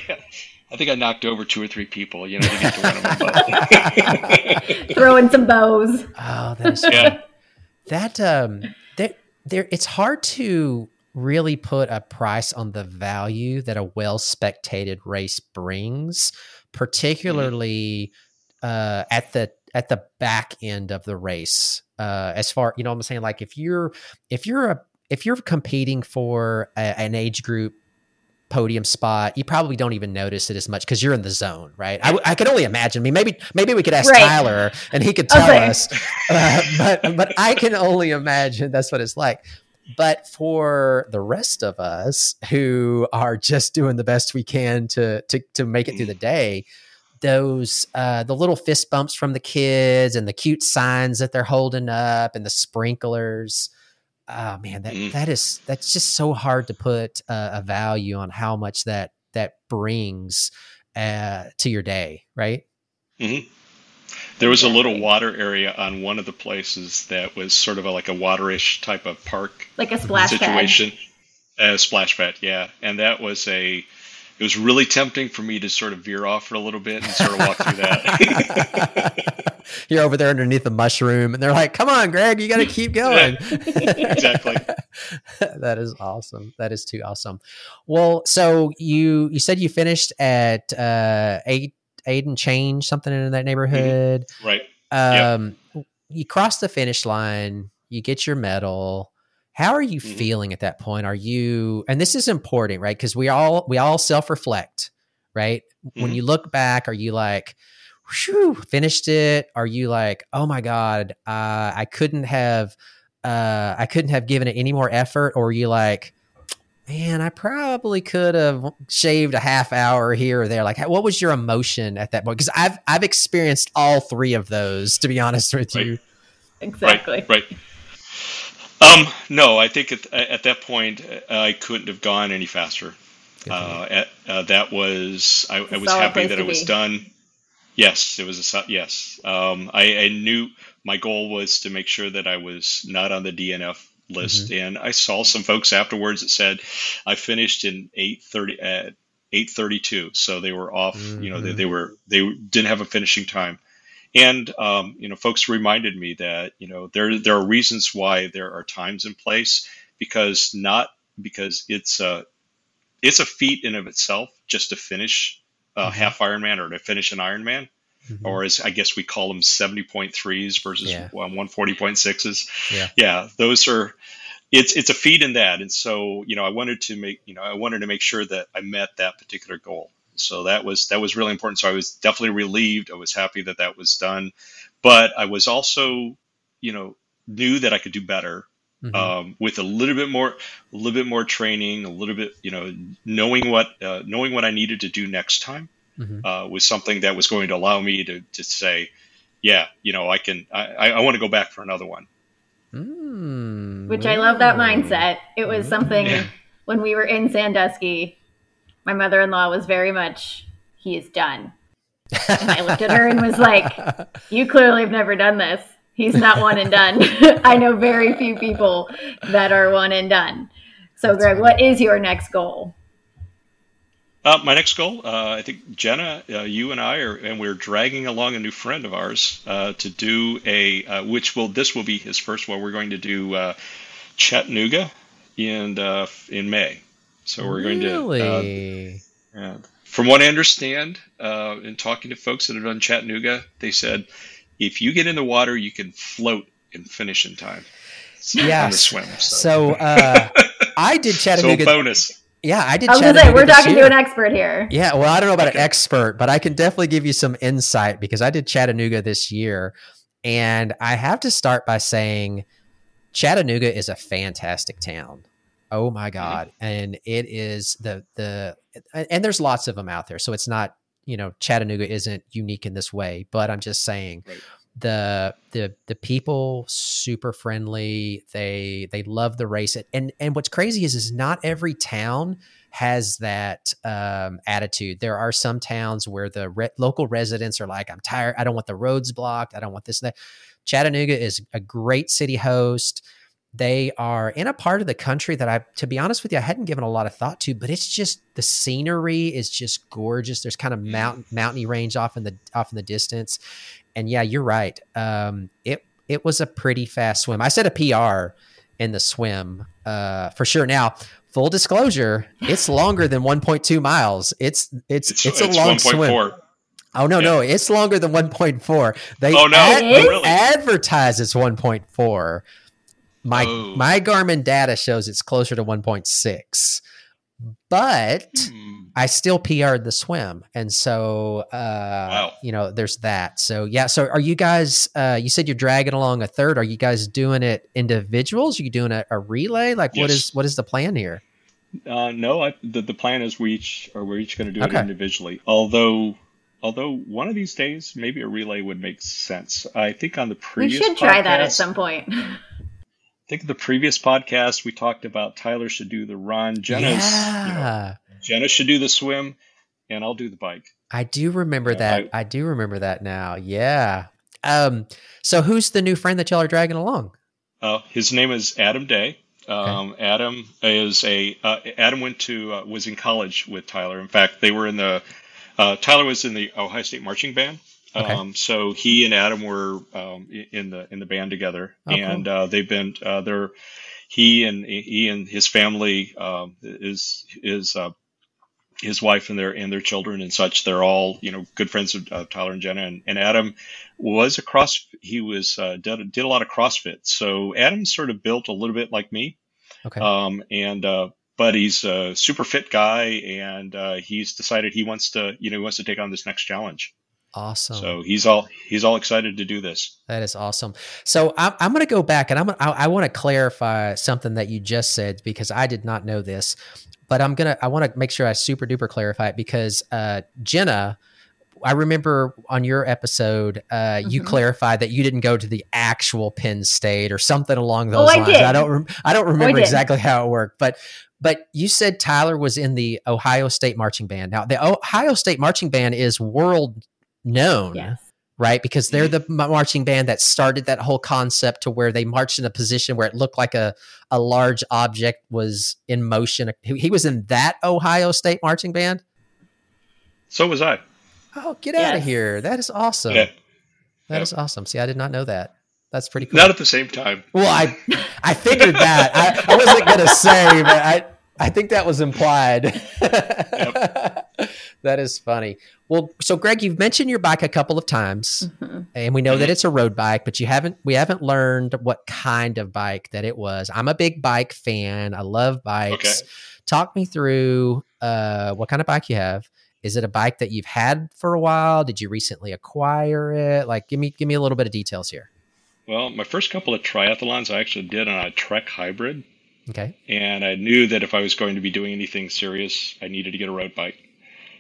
I think I knocked over two or three people, you know, to get to one of them. Throwing some bows. Oh, that is yeah. That um, there, there. It's hard to really put a price on the value that a well spectated race brings, particularly mm-hmm. uh, at the at the back end of the race. Uh, as far you know, I'm saying like if you're if you're a if you're competing for a, an age group podium spot, you probably don't even notice it as much because you're in the zone, right? I, I can only imagine. I mean, maybe maybe we could ask right. Tyler and he could tell okay. us, uh, but but I can only imagine that's what it's like. But for the rest of us who are just doing the best we can to to to make it through the day, those uh, the little fist bumps from the kids and the cute signs that they're holding up and the sprinklers. Oh man, that mm. that is that's just so hard to put uh, a value on how much that that brings uh, to your day, right? Mm-hmm. There was a little water area on one of the places that was sort of a, like a waterish type of park, like a splash situation. Pad. A splash pad, yeah, and that was a it was really tempting for me to sort of veer off for a little bit and sort of walk through that. You're over there underneath the mushroom, and they're like, "Come on, Greg, you got to keep going." exactly. that is awesome. That is too awesome. Well, so you you said you finished at uh, eight eight and change something in that mm-hmm. neighborhood, mm-hmm. right? Um, yep. You cross the finish line. You get your medal how are you mm-hmm. feeling at that point? Are you and this is important, right? Because we all we all self-reflect, right? Mm-hmm. When you look back, are you like, whew, finished it? Are you like, oh my God, uh, I couldn't have uh, I couldn't have given it any more effort? Or are you like, man, I probably could have shaved a half hour here or there. Like, what was your emotion at that point? Because I've I've experienced all three of those, to be honest with right. you. Exactly. Right. right. Um, no, I think at, at that point uh, I couldn't have gone any faster. Uh, at, uh, that was I, I was happy that it was be. done. Yes, it was a yes. Um, I, I, knew my goal was to make sure that I was not on the DNF list, mm-hmm. and I saw some folks afterwards that said I finished in eight thirty at eight thirty two, so they were off. Mm-hmm. You know, they, they were they didn't have a finishing time. And um, you know, folks reminded me that you know there there are reasons why there are times in place because not because it's a it's a feat in of itself just to finish a mm-hmm. half Ironman or to finish an Ironman. Mm-hmm. Or as I guess we call them, seventy point threes versus yeah. one forty point sixes. Yeah. yeah, those are it's it's a feat in that, and so you know I wanted to make you know I wanted to make sure that I met that particular goal. So that was that was really important. So I was definitely relieved. I was happy that that was done, but I was also, you know, knew that I could do better mm-hmm. um, with a little bit more, a little bit more training, a little bit, you know, knowing what uh, knowing what I needed to do next time mm-hmm. uh, was something that was going to allow me to to say, yeah, you know, I can, I, I want to go back for another one. Mm, Which I love that mindset. It was something yeah. when we were in Sandusky my mother in law was very much, he is done. And I looked at her and was like, You clearly have never done this. He's not one and done. I know very few people that are one and done. So, That's Greg, funny. what is your next goal? Uh, my next goal, uh, I think Jenna, uh, you and I are, and we're dragging along a new friend of ours uh, to do a, uh, which will this will be his first one. We're going to do uh, Chattanooga in in May. So we're going really? to. Uh, yeah. From what I understand, uh, in talking to folks that have done Chattanooga, they said if you get in the water, you can float and finish in time. Yeah. swim. So, so uh, I did Chattanooga. So bonus. Yeah, I did. I was gonna say we're talking year. to an expert here. Yeah, well, I don't know about okay. an expert, but I can definitely give you some insight because I did Chattanooga this year, and I have to start by saying Chattanooga is a fantastic town. Oh my mm-hmm. god, and it is the the and there's lots of them out there, so it's not you know Chattanooga isn't unique in this way, but I'm just saying. Right the the the people super friendly they they love the race and and what's crazy is is not every town has that um, attitude there are some towns where the re- local residents are like i'm tired i don't want the roads blocked i don't want this and that chattanooga is a great city host they are in a part of the country that I, to be honest with you, I hadn't given a lot of thought to, but it's just the scenery is just gorgeous. There's kind of mountain mountainy range off in the off in the distance, and yeah, you're right. Um, it it was a pretty fast swim. I set a PR in the swim uh, for sure. Now, full disclosure, it's longer than 1.2 miles. It's it's it's, it's a it's long 1. swim. 4. Oh no, yeah. no, it's longer than 1.4. They oh, no. ad- really? advertise it's 1.4. My oh. my Garmin data shows it's closer to 1.6 but hmm. I still PR'd the swim. And so, uh, wow. you know, there's that. So, yeah. So, are you guys, uh, you said you're dragging along a third. Are you guys doing it individuals? Are you doing a, a relay? Like, yes. what is what is the plan here? Uh, no, I, the, the plan is we each are we're each going to do okay. it individually. Although, although one of these days, maybe a relay would make sense. I think on the previous we should try podcast, that at some point. I think the previous podcast we talked about Tyler should do the run, Jenna's, yeah. you know, Jenna should do the swim, and I'll do the bike. I do remember yeah, that. I, I, do remember that now. Yeah. Um. So who's the new friend that y'all are dragging along? Uh, his name is Adam Day. Um, okay. Adam is a uh, Adam went to uh, was in college with Tyler. In fact, they were in the uh, Tyler was in the Ohio State marching band. Okay. Um, so he and Adam were um, in the in the band together, oh, and cool. uh, they've been uh, they're he and he and his family um, is is uh, his wife and their and their children and such. They're all you know good friends of uh, Tyler and Jenna, and, and Adam was a cross. He was uh, did, did a lot of CrossFit. So Adam sort of built a little bit like me, okay, um, and uh, but he's a super fit guy, and he's decided he wants to you know he wants to take on this next challenge. Awesome. So he's all he's all excited to do this. That is awesome. So I'm, I'm going to go back and I'm I, I want to clarify something that you just said because I did not know this, but I'm gonna I want to make sure I super duper clarify it because uh, Jenna. I remember on your episode, uh, mm-hmm. you clarified that you didn't go to the actual Penn State or something along those oh, lines. I, did. I don't. Re- I don't oh, remember oh, I exactly how it worked, but but you said Tyler was in the Ohio State marching band. Now, the Ohio State marching band is world known. Yes. Right, because they're mm-hmm. the marching band that started that whole concept to where they marched in a position where it looked like a, a large object was in motion. He was in that Ohio State marching band. So was I. Oh, get yes. out of here! That is awesome. Yeah. That yeah. is awesome. See, I did not know that. That's pretty cool. Not at the same time. Well, I I figured that. I, I wasn't gonna say, but I I think that was implied. Yep. that is funny. Well, so Greg, you've mentioned your bike a couple of times, mm-hmm. and we know that it's a road bike, but you haven't we haven't learned what kind of bike that it was. I'm a big bike fan. I love bikes. Okay. Talk me through uh, what kind of bike you have. Is it a bike that you've had for a while? Did you recently acquire it? Like, give me give me a little bit of details here. Well, my first couple of triathlons I actually did on a Trek hybrid. Okay. And I knew that if I was going to be doing anything serious, I needed to get a road bike.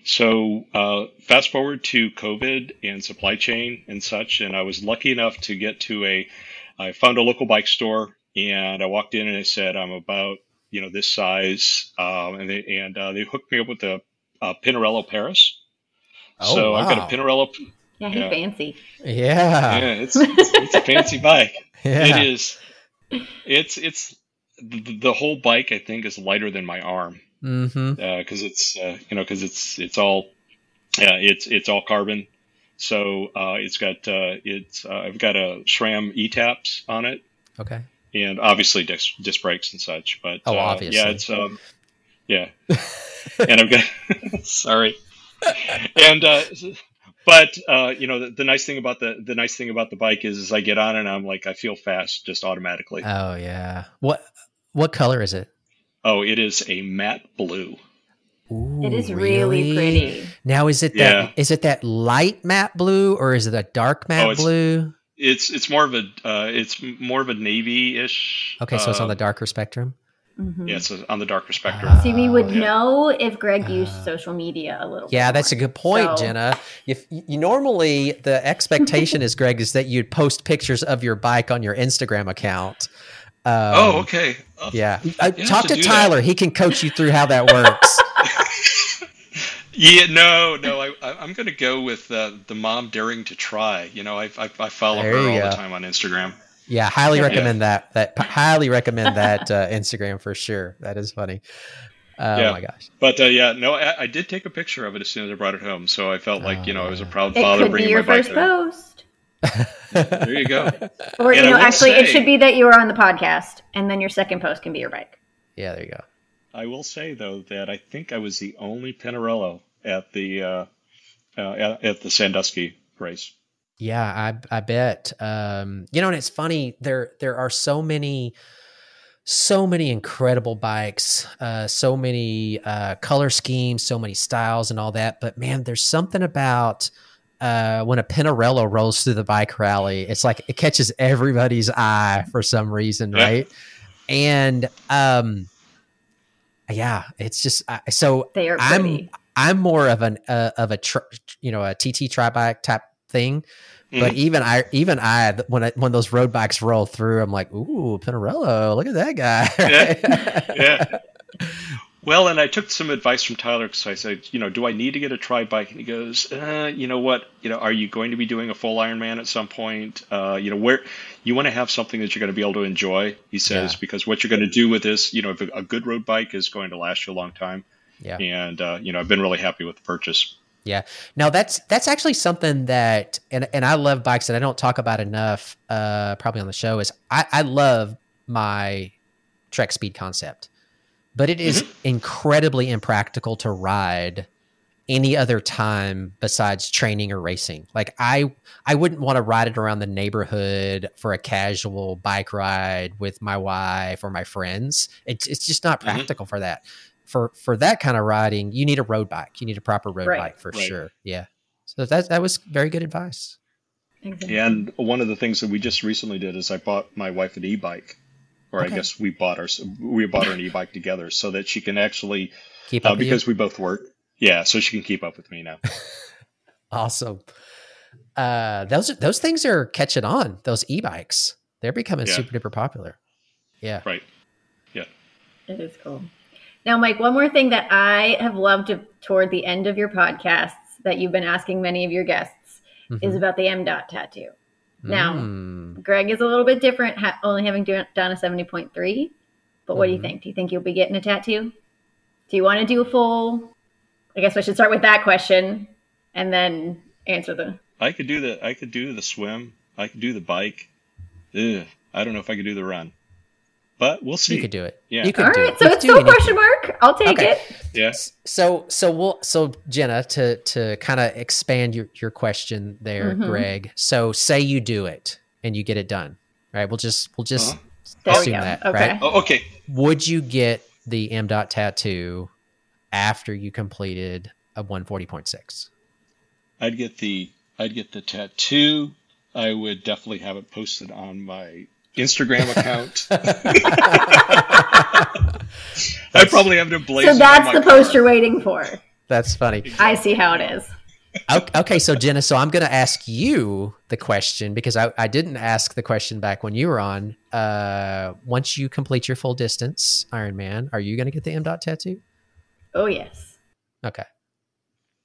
So uh, fast forward to COVID and supply chain and such, and I was lucky enough to get to a. I found a local bike store, and I walked in and I said, "I'm about you know this size," um, and they and uh, they hooked me up with a, a Pinarello Paris. Oh, so wow. I've got a Pinarello. Yeah, he's yeah. fancy. Yeah, yeah, it's, it's, it's a fancy bike. Yeah. It is. It's it's the, the whole bike I think is lighter than my arm because mm-hmm. uh, it's uh, you know because it's it's all yeah it's it's all carbon. So uh, it's got uh, it's uh, I've got a SRAM E taps on it. Okay. And obviously disc disc brakes and such, but oh, obviously. yeah, it's um, Yeah, and I'm gonna sorry, and uh, but uh, you know the, the nice thing about the the nice thing about the bike is, is I get on and I'm like I feel fast just automatically. Oh yeah. What what color is it? Oh, it is a matte blue. Ooh, It is really, pretty. Now is it Yeah. that is it that light matte blue or is it a dark matte Oh, it's- blue? It's it's more of a uh, it's more of a navy ish. Okay, so it's on the darker spectrum. Mhm. yeah, it's on the darker spectrum. Ah. See, we would yeah. know if Greg used Uh, social media a little. Yeah, bit that's a good point, So- Jenna. If you normally the expectation is Greg is that you'd post pictures of your bike on your Instagram account. Um, oh, okay. Uh, Yeah, uh, talk to to do that. Tyler. He can coach you through how that works. Yeah, no, no. I, I, I'm going to go with uh, the mom daring to try. You know, I, I, I follow There her all go. the time on Instagram. yeah, highly Yeah. recommend that. That highly recommend that uh, Instagram for sure. That is funny. Oh Yeah. my gosh. But uh, yeah, no, I, I did take a picture of it as soon as I brought it home. So I felt like you know I was a Oh. proud It father could be your first home. Post, There you go. or you And I know, will actually, it should be that you are on the podcast, and then your second post can be your bike. Yeah, there you go. I will say though that I think I was the only Pinarello at the uh, uh, at, at the Sandusky race. Yeah, I I bet. Um, you know, and it's funny there there are so many so many incredible bikes, uh, so many uh, color schemes, so many styles, and all that. But man, there's something about uh, when a Pinarello rolls through the bike rally. It's like it catches everybody's eye for some reason, Yeah. right? And um, yeah, it's just I so They are I'm pretty. I'm more of an uh, of a tr- you know a TT tri bike type thing. But Mhm. even I, even I, when I, when those road bikes roll through, I'm like, "Ooh, Pinarello! Look at that guy!" yeah. Well, and I took some advice from Tyler because I said, you know, do I need to get a tri bike? And he goes, uh, you know what? You know, are you going to be doing a full Ironman at some point? Uh, you know, where you want to have something that you're going to be able to enjoy. He says Yeah. because what you're going to do with this, you know, if a, a good road bike is going to last you a long time. Yeah. And uh, you know, I've been really happy with the purchase. Yeah. Now that's that's actually something that, and and I love bikes that I don't talk about enough, uh, probably on the show. Is I, I love my Trek Speed concept, but it is incredibly impractical to ride any other time besides training or racing. Like I I wouldn't want to ride it around the neighborhood for a casual bike ride with my wife or my friends. It's it's just not Mhm. practical for that. For for that kind of riding, you need a road bike. You need a proper road Right. bike for Right. sure. Yeah. So that that was very good advice. Exactly. And one of the things that we just recently did is I bought my wife an e-bike, or Okay. I guess we bought our we bought her an e-bike together so that she can actually Keep up uh, because we both work. Yeah, so she can keep up with me now. Awesome. Uh, those those things are catching on. Those e-bikes, they're becoming Yeah. super duper popular. Yeah. Right. Yeah. It is cool. Now, Mike, one more thing that I have loved to, toward the end of your podcasts that you've been asking many of your guests is Mhm. about the M dot tattoo. Now, Mm. Greg is a little bit different, ha- only having done a 70.3. But what do you Mhm. think? Do you think you'll be getting a tattoo? Do you want to do a full? I guess I should start with that question and then answer the. I could do the I could do the swim. I could do the bike. Ugh, I don't know if I could do the run, but we'll see. you could do it. Yeah. You could All do right, it. so You it's still a question mark. I'll take Okay. it. Yeah. So so we'll so Jenna to to kind of expand your your question there, Mhm. Greg. So say you do it and you get it done, right? We'll just we'll just Uh-huh. There we assume that, Okay. right? Oh, okay. Would you get the M dot tattoo after you completed a one forty point six? I'd get the I'd get the tattoo. I would definitely have it posted on my Instagram account. I probably have to emblazoned. So that's my the car. post you're waiting for. That's funny. I see how it is. Okay, so Jenna, so I'm going to ask you the question because I, I didn't ask the question back when you were on. Uh, once you complete your full distance Ironman, are you going to get the M dot tattoo? Oh yes. Okay,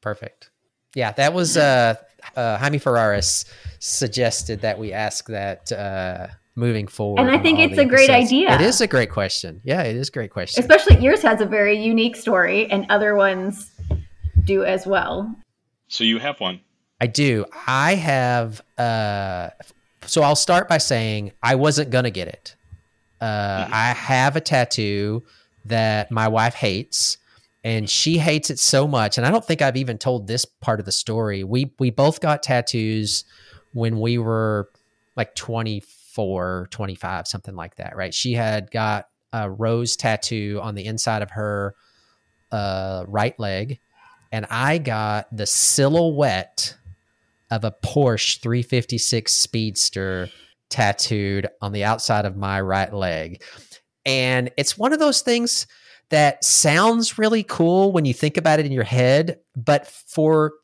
perfect. Yeah, that was uh, uh, Jaime Ferraris suggested that we ask that uh, moving forward. And I think it's a great idea. It is a great question. Yeah, it is a great question. Especially yours has a very unique story, and other ones do as well. So you have one. I do. I have. Uh, so I'll start by saying I wasn't gonna get it. Uh, Mhm. I have a tattoo that my wife hates and she hates it so much and i don't think i've even told this part of the story we we both got tattoos when we were like 24 25 something like that right she had got a rose tattoo on the inside of her uh, right leg and i got the silhouette of a porsche 356 speedster tattooed on the outside of my right leg and it's one of those things that sounds really cool when you think about it in your head, but for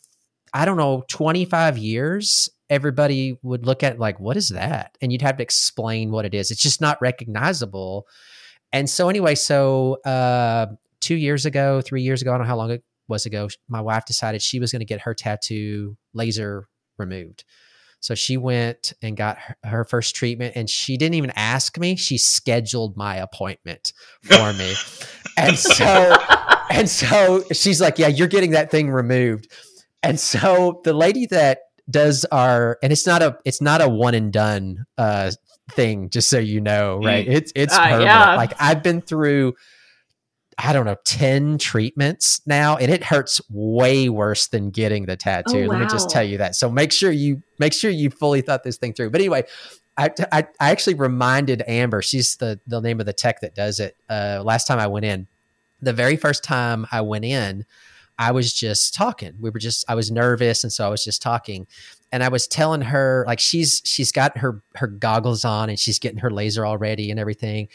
I don't know, 25 years, everybody would look at like, what is that? And you'd have to explain what it is. It's just not recognizable. And so anyway, so uh, two years ago, three years ago, I don't know how long was ago, my wife decided she was going to get her tattoo laser removed. So she went and got her, first treatment and she didn't even ask me. She scheduled my appointment for me. and so and so she's like, "Yeah, you're getting that thing removed." And so the lady that does our and it's not a it's not a one and done uh thing just so you know, right? Mm. It's it's uh. Yeah. Like I've been through I don't know, 10 treatments now, and it hurts way worse than getting the tattoo. Oh, wow. Let me just tell you that. So make sure you make sure you fully thought this thing through. But anyway, I, I, I actually reminded Amber, she's the, the name of the tech that does it. Uh, last time I went in, the very first time I went in, I was just talking. We were just, I was nervous. And so I was just talking and I was telling her like she's, she's got her, her goggles on and she's getting her laser already and everything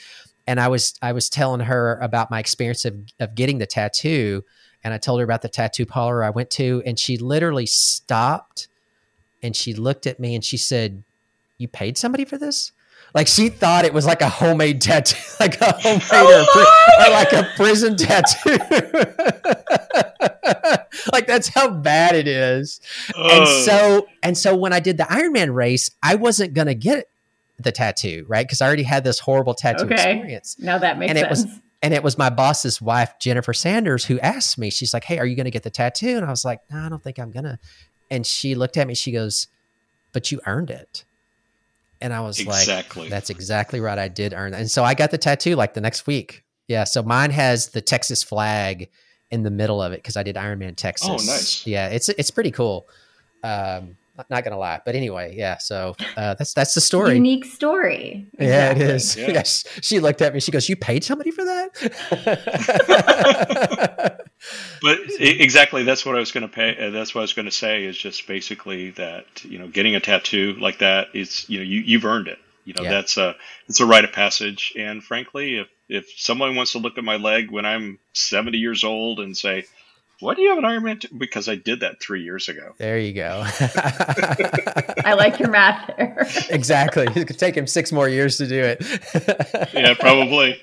and I was I was telling her about my experience of of getting the tattoo, and I told her about the tattoo parlor I went to, and she literally stopped, and she looked at me and she said, "You paid somebody for this?" Like she thought it was like a homemade tattoo, like a homemade oh or, or like a prison tattoo. like that's how bad it is. And so and so when I did the Ironman race, I wasn't gonna get the tattoo, right? Because I already had this horrible tattoo okay. experience. Now that makes and sense. It was, and it was my boss's wife, Jennifer Sanders, who asked me, she's like, Hey, are you going to get the tattoo? And I was like, No, I don't think I'm going to. And she looked at me, she goes, But you earned it. And I was exactly. like, That's exactly right. I did earn it. And so I got the tattoo like the next week. Yeah. So mine has the Texas flag in the middle of it because I did Ironman Texas. Oh, nice. Yeah. It's, it's pretty cool. Um, not gonna lie, but anyway, yeah. So uh, that's that's the story. Unique story. Exactly. Yeah, it is. Yeah. Yes. She looked at me. She goes, "You paid somebody for that?" but exactly, that's what I was going to pay. Uh, that's what I was going to say. Is just basically that you know, getting a tattoo like that is you know, you you've earned it. You know, yeah. that's a it's a rite of passage. And frankly, if if someone wants to look at my leg when I'm 70 years old and say, why do you have an Ironman? T-? Because I did that three years ago. There you go. I like your math there. exactly. It could take him six more years to do it. yeah, probably.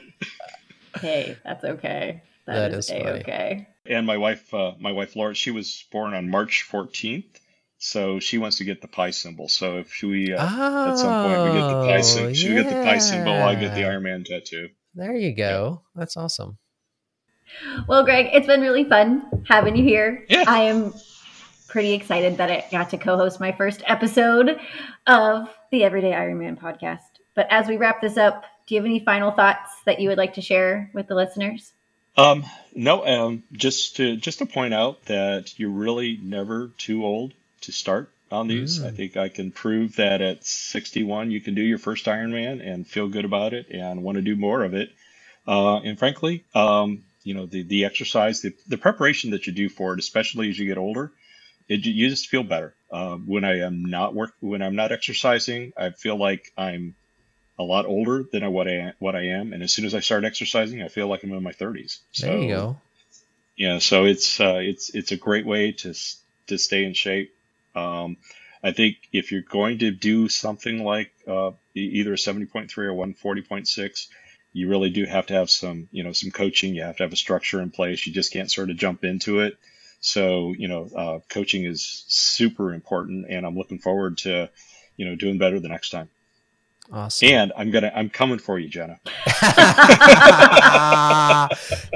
Hey, that's okay. that, that is, is okay. And my wife, uh, my wife Laura, she was born on March 14th. So she wants to get the pi symbol. So if we uh, oh, at some point we get the pi symbol, she yeah. get the pi symbol. I get the Ironman tattoo. There you go. Yeah. That's awesome. Well, Greg, it's been really fun having you here. Yeah. I am pretty excited that I got to co host my first episode of the Everyday Ironman podcast. But as we wrap this up, do you have any final thoughts that you would like to share with the listeners? Um, no, um, just to just to point out that you're really never too old to start on these. Mm. I think I can prove that at 61 you can do your first Ironman and feel good about it and want to do more of it. Uh, and frankly, um, you know the the exercise, the the preparation that you do for it, especially as you get older, it, you just feel better. Uh, when I am not work, when I'm not exercising, I feel like I'm a lot older than I, what I what I am, and as soon as I start exercising, I feel like I'm in my 30s. So, there you go. Yeah, so it's uh, it's it's a great way to to stay in shape. Um, I think if you're going to do something like uh, either a 70.3 or 140.6, you really do have to have some, you know, some coaching. You have to have a structure in place. You just can't sort of jump into it. So, you know, uh, coaching is super important, and I'm looking forward to, you know, doing better the next time. Awesome. And I'm gonna, I'm coming for you, Jenna.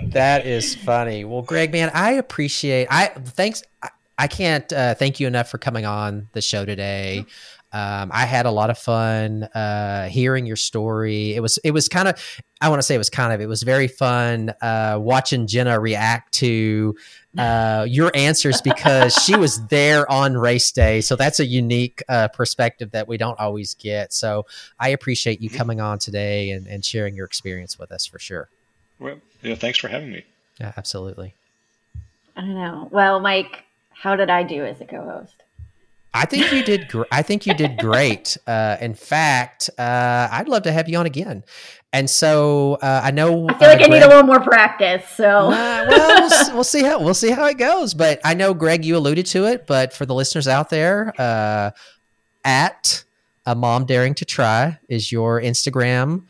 that is funny. Well, Greg, man, I appreciate. I thanks. I, I can't uh, thank you enough for coming on the show today. Um, I had a lot of fun uh, hearing your story. It was it was kind of I want to say it was kind of it was very fun uh, watching Jenna react to uh, your answers because she was there on race day. So that's a unique uh, perspective that we don't always get. So I appreciate you Mhm. coming on today and, and sharing your experience with us for sure. Well, yeah, thanks for having me. Yeah, absolutely. I don't know. Well, Mike, how did I do as a co-host? I think you did. Gr- I think you did great. Uh, in fact, uh, I'd love to have you on again. And so uh, I know. I feel like uh, I need a little more practice. So well, we'll, we'll see how we'll see how it goes. But I know, Greg, you alluded to it. But for the listeners out there, uh, at a mom daring to try is your Instagram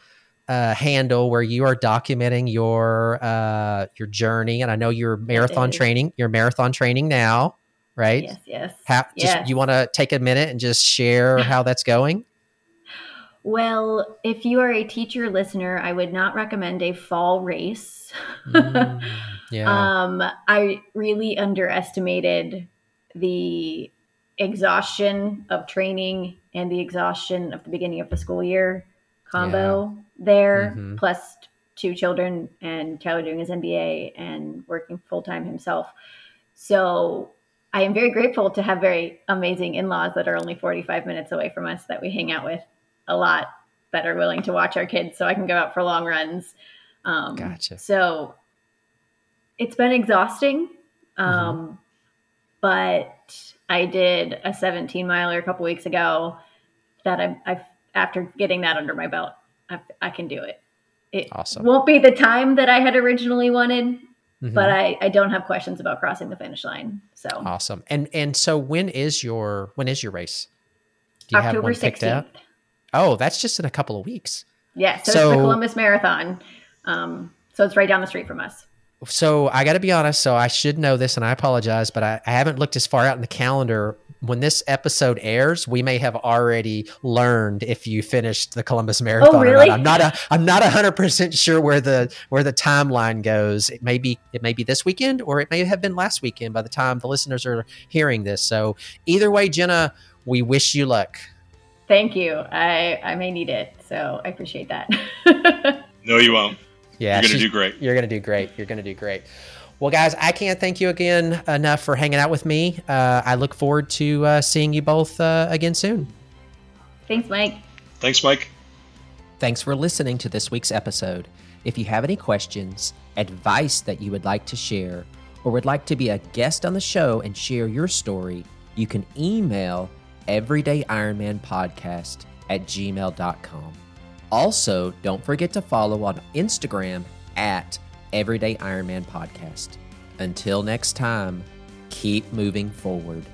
uh, handle where you are documenting your uh, your journey. And I know you're marathon training. You're marathon training now, right? yes, yes. Just, Yes. You want to take a minute and just share how that's going? Well, if you are a teacher listener, I would not recommend a fall race. Mm, yeah. Um, I really underestimated the exhaustion of training and the exhaustion of the beginning of the school year combo there, Mhm. plus two children and Tyler doing his MBA and working full time himself. So I am very grateful to have very amazing in laws that are only 45 minutes away from us that we hang out with a lot that are willing to watch our kids so I can go out for long runs. Um, Gotcha. So it's been exhausting. Um, But I did a 17 miler a couple weeks ago that I, I after getting that under my belt, I, I can do it. It Awesome. won't be the time that I had originally wanted, Mhm. but I, I don't have questions about crossing the finish line. So awesome. And and so when is your when is your race? Do you have October picked 16th. out? Oh, that's just in a couple of weeks. Yeah, so, it's the Columbus Marathon. Um, so it's right down the street from us. So I got to be honest. So I should know this, and I apologize, but I, I haven't looked as far out in the calendar. When this episode airs, we may have already learned if you finished the Columbus oh, Marathon. or really? not. I'm not a I'm not hundred percent sure where the where the timeline goes. It may be it may be this weekend, or it may have been last weekend by the time the listeners are hearing this. So either way, Jenna, we wish you luck. Thank you. I, I may need it, so I appreciate that. No, you won't. Yeah, You're going to do great. You're going to do great. You're going to do great. Well, guys, I can't thank you again enough for hanging out with me. Uh, I look forward to uh, seeing you both uh, again soon. Thanks, Mike. Thanks, Mike. Thanks for listening to this week's episode. If you have any questions, advice that you would like to share, or would like to be a guest on the show and share your story, you can email Everyday Ironman Podcast at gmail.com. Also, don't forget to follow on Instagram at Everyday Ironman Podcast. Until next time, keep moving forward.